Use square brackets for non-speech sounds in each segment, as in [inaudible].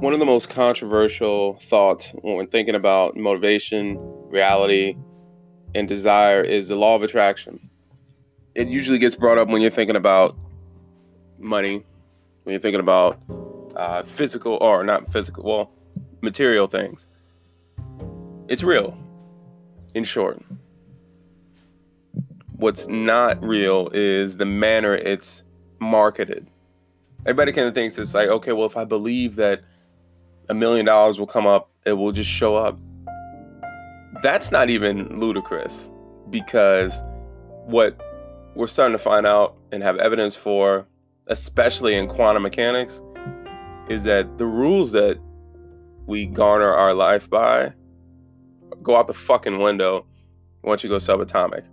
One of the most controversial thoughts when thinking about motivation, reality, and desire is the law of attraction. It usually gets brought up when you're thinking about money, when you're thinking about uh, physical or not physical, well, material things. It's real, in short. What's not real is the manner it's marketed. Everybody kind of thinks it's like, okay, well, if I believe that a million dollars will come up, it will just show up. That's not even ludicrous because what we're starting to find out and have evidence for, especially in quantum mechanics, is that the rules that we garner our life by go out the fucking window once you go subatomic.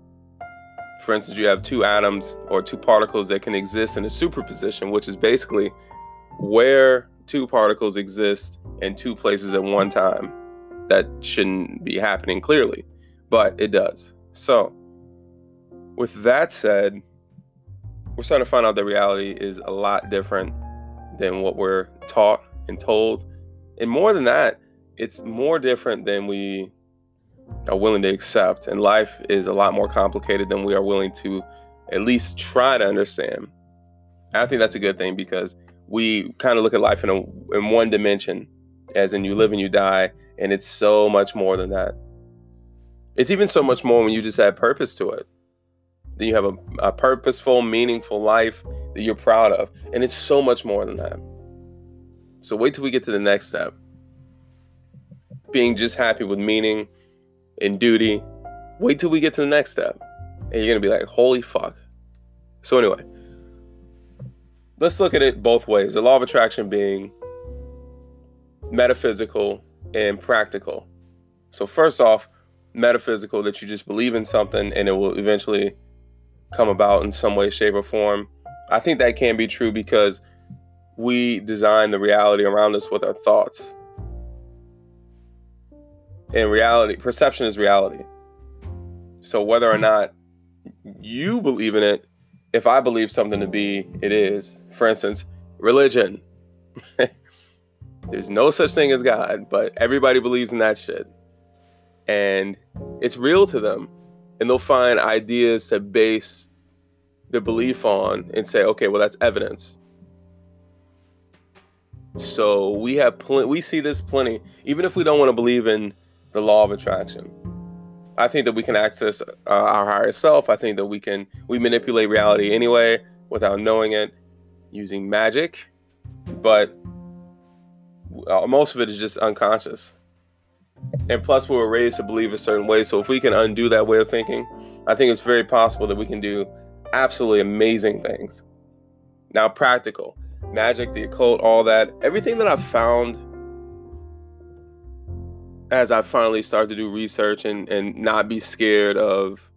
For instance, you have two atoms or two particles that can exist in a superposition, which is basically where two particles exist in two places at one time. That shouldn't be happening clearly, but it does. So, with that said, we're starting to find out that reality is a lot different than what we're taught and told. And more than that, it's more different than we are willing to accept. And life is a lot more complicated than we are willing to at least try to understand. I think that's a good thing because we kind of look at life in a in one dimension, as in you live and you die, and it's so much more than that. It's even so much more when you just add purpose to it. Then you have a, a purposeful, meaningful life that you're proud of, and it's so much more than that. So wait till we get to the next step. Being just happy with meaning and duty. Wait till we get to the next step. And you're gonna be like, holy fuck. So anyway, let's look at it both ways. The law of attraction being metaphysical and practical. So, first off, metaphysical that you just believe in something and it will eventually come about in some way, shape, or form. I think that can be true because we design the reality around us with our thoughts. And reality, perception is reality. So, whether or not you believe in it if I believe something to be, it is. For instance, religion. [laughs] There's no such thing as God, but everybody believes in that shit. And it's real to them. And they'll find ideas to base their belief on and say, okay, well, that's evidence. So we have plenty, we see this plenty, even if we don't want to believe in the law of attraction. I think that we can access uh, our higher self. I think that we can we manipulate reality anyway without knowing it using magic, but uh, most of it is just unconscious. And plus, we were raised to believe a certain way. So if we can undo that way of thinking, I think it's very possible that we can do absolutely amazing things. Now, practical magic, the occult, all that, everything that I've found as I finally start to do research and, and not be scared of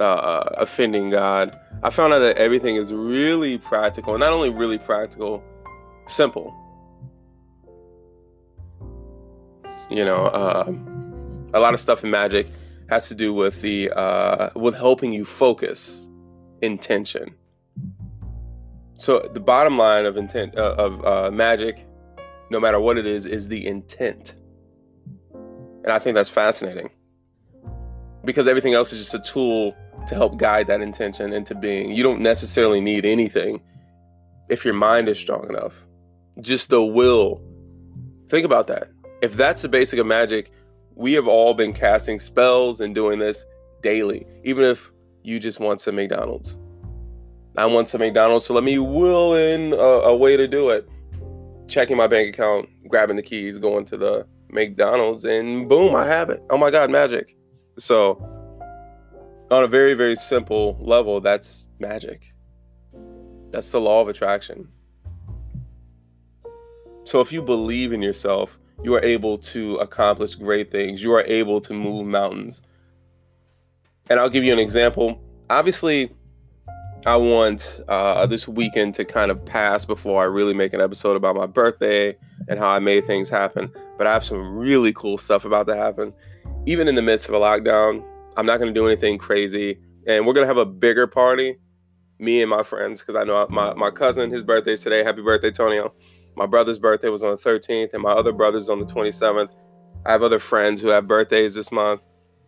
uh, offending God, I found out that everything is really practical. Not only really practical, simple. You know, uh, a lot of stuff in magic has to do with the uh, with helping you focus intention. So the bottom line of intent uh, of uh, magic, no matter what it is, is the intent. And I think that's fascinating because everything else is just a tool to help guide that intention into being. You don't necessarily need anything if your mind is strong enough. Just the will. Think about that. If that's the basic of magic, we have all been casting spells and doing this daily, even if you just want some McDonald's. I want some McDonald's, so let me will in a, a way to do it. Checking my bank account, grabbing the keys, going to the McDonald's, and boom, I have it. Oh my God, magic. So, on a very, very simple level, that's magic. That's the law of attraction. So, if you believe in yourself, you are able to accomplish great things. You are able to move mountains. And I'll give you an example. Obviously, I want uh, this weekend to kind of pass before I really make an episode about my birthday and how I made things happen. But I have some really cool stuff about to happen. Even in the midst of a lockdown, I'm not going to do anything crazy. And we're going to have a bigger party, me and my friends, because I know my, my cousin, his birthday's today. Happy birthday, Tonio. My brother's birthday was on the 13th, and my other brother's on the 27th. I have other friends who have birthdays this month.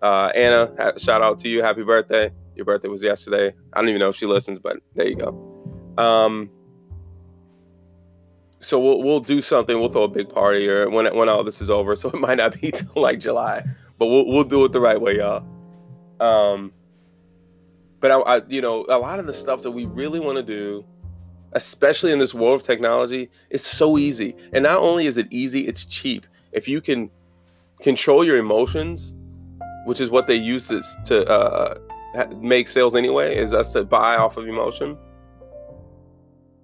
Uh, Anna, shout out to you. Happy birthday. Your birthday was yesterday. I don't even know if she listens, but there you go. Um, so we'll we'll do something. We'll throw a big party or when when all this is over. So it might not be [laughs] till like July, but we'll we'll do it the right way, y'all. Um, but I, I you know a lot of the stuff that we really want to do, especially in this world of technology, is so easy. And not only is it easy, it's cheap. If you can control your emotions, which is what they use to, to uh, make sales anyway, is us to buy off of emotion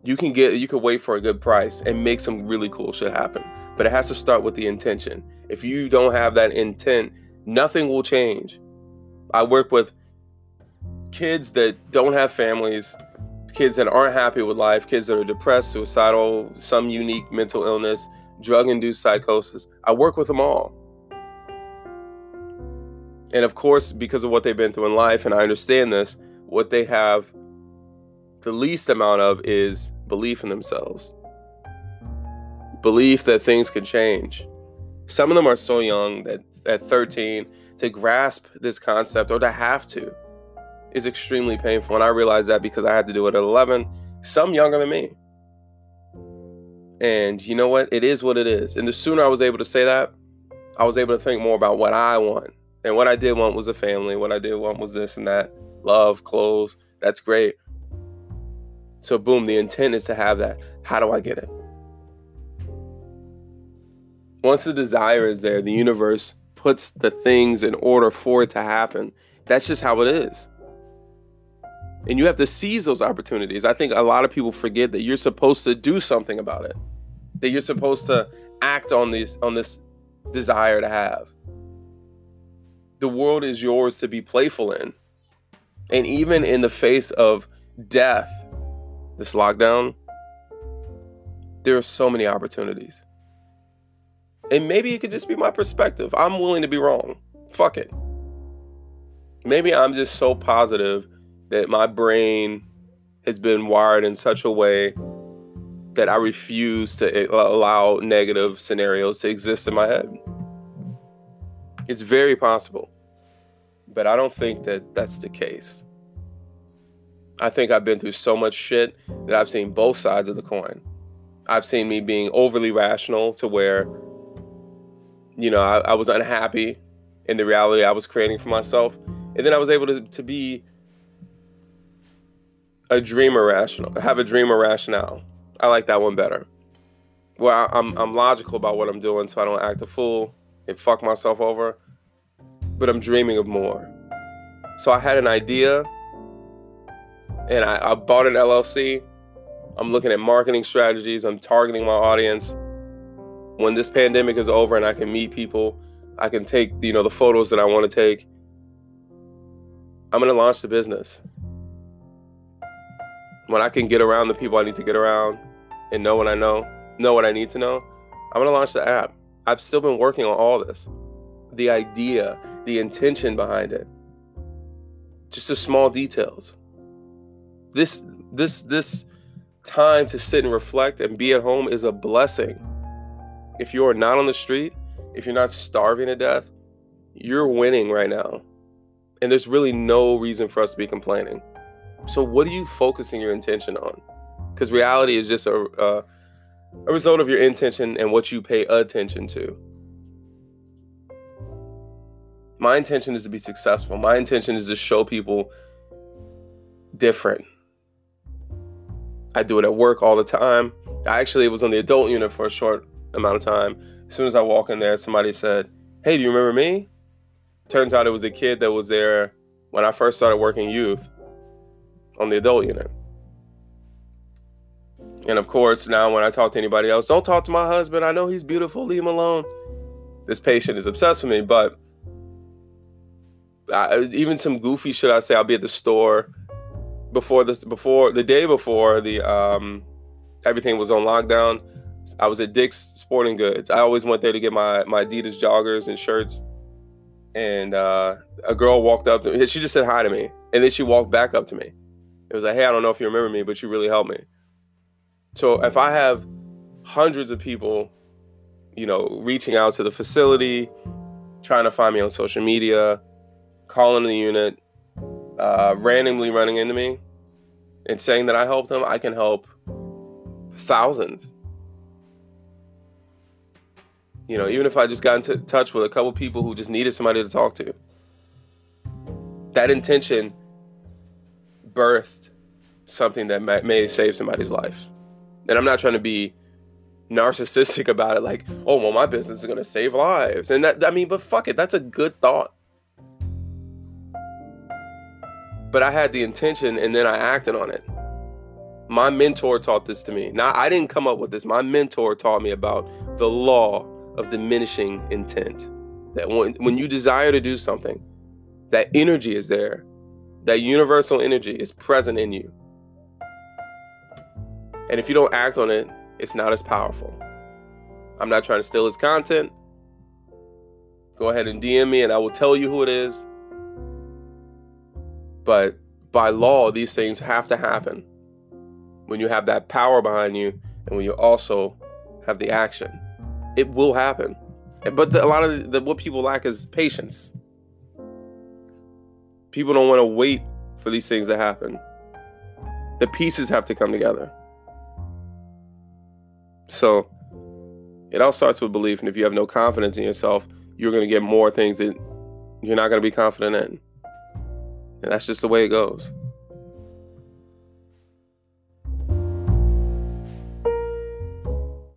you can get you can wait for a good price and make some really cool shit happen but it has to start with the intention. If you don't have that intent nothing will change. I work with kids that don't have families kids that aren't happy with life kids that are depressed suicidal some unique mental illness drug induced psychosis. I work with them all. And of course because of what they've been through in life and i understand this what they have the least amount of is belief in themselves, belief that things can change. Some of them are so young that at 13, to grasp this concept or to have to is extremely painful. And I realized that because I had to do it at 11, some younger than me. And you know what? It is what it is. And the sooner I was able to say that, I was able to think more about what I want. And what I did want was a family. What I did want was this and that love, clothes. That's great. So, boom, the intent is to have that. How do I get it? Once the desire is there, the universe puts the things in order for it to happen. That's just how it is. And you have to seize those opportunities. I think a lot of people forget that you're supposed to do something about it. That you're supposed to act on this on this desire to have. The world is yours to be playful in. And even in the face of death, this lockdown, there are so many opportunities. And maybe it could just be my perspective. I'm willing to be wrong. Fuck it. Maybe I'm just so positive that my brain has been wired in such a way that I refuse to allow negative scenarios to exist in my head. It's very possible. But I don't think that that's the case. I think I've been through so much shit that I've seen both sides of the coin. I've seen me being overly rational to where, you know, I, I was unhappy in the reality I was creating for myself. And then I was able to, to be a dreamer rational, have a dreamer rationale. I like that one better. Well, I'm, I'm logical about what I'm doing so I don't act a fool and fuck myself over, but I'm dreaming of more. So I had an idea and I, I bought an LLC. I'm looking at marketing strategies. I'm targeting my audience. When this pandemic is over and I can meet people, I can take you know the photos that I want to take. I'm gonna launch the business. When I can get around the people I need to get around and know what I know, know what I need to know, I'm gonna launch the app. I've still been working on all this. The idea, the intention behind it. Just the small details this this this time to sit and reflect and be at home is a blessing. If you are not on the street, if you're not starving to death, you're winning right now. And there's really no reason for us to be complaining. So what are you focusing your intention on? Because reality is just a, a a result of your intention and what you pay attention to. My intention is to be successful. My intention is to show people different. I do it at work all the time. I actually was on the adult unit for a short amount of time. As soon as I walk in there, somebody said, Hey, do you remember me? Turns out it was a kid that was there when I first started working youth on the adult unit. And of course, now when I talk to anybody else, don't talk to my husband. I know he's beautiful. Leave him alone. This patient is obsessed with me, but I, even some goofy shit I say. I'll be at the store before this before the day before the um everything was on lockdown i was at dick's sporting goods. I always went there to get my my adidas joggers and shirts. And uh a girl walked up to me she just said hi to me. And then she walked back up to me. It was like hey i don't know if you remember me but you really helped me. So if i have hundreds of people, you know, reaching out to the facility, trying to find me on social media, calling the unit, uh, randomly running into me and saying that I helped them, I can help thousands. You know, even if I just got into touch with a couple people who just needed somebody to talk to. That intention birthed something that may, may save somebody's life. And I'm not trying to be narcissistic [laughs] about it, like, oh, well, my business is going to save lives. And that, I mean, but fuck it, that's a good thought. But I had the intention and then I acted on it. My mentor taught this to me. Now, I didn't come up with this. My mentor taught me about the law of diminishing intent. That when, when you desire to do something, that energy is there. That universal energy is present in you. And if you don't act on it, it's not as powerful. I'm not trying to steal his content. Go ahead and DM me and I will tell you who it is. But by law, these things have to happen when you have that power behind you and when you also have the action. It will happen. But the, a lot of the, what people lack is patience. People don't want to wait for these things to happen. The pieces have to come together. So it all starts with belief. And if you have no confidence in yourself, you're going to get more things that you're not going to be confident in. And that's just the way it goes.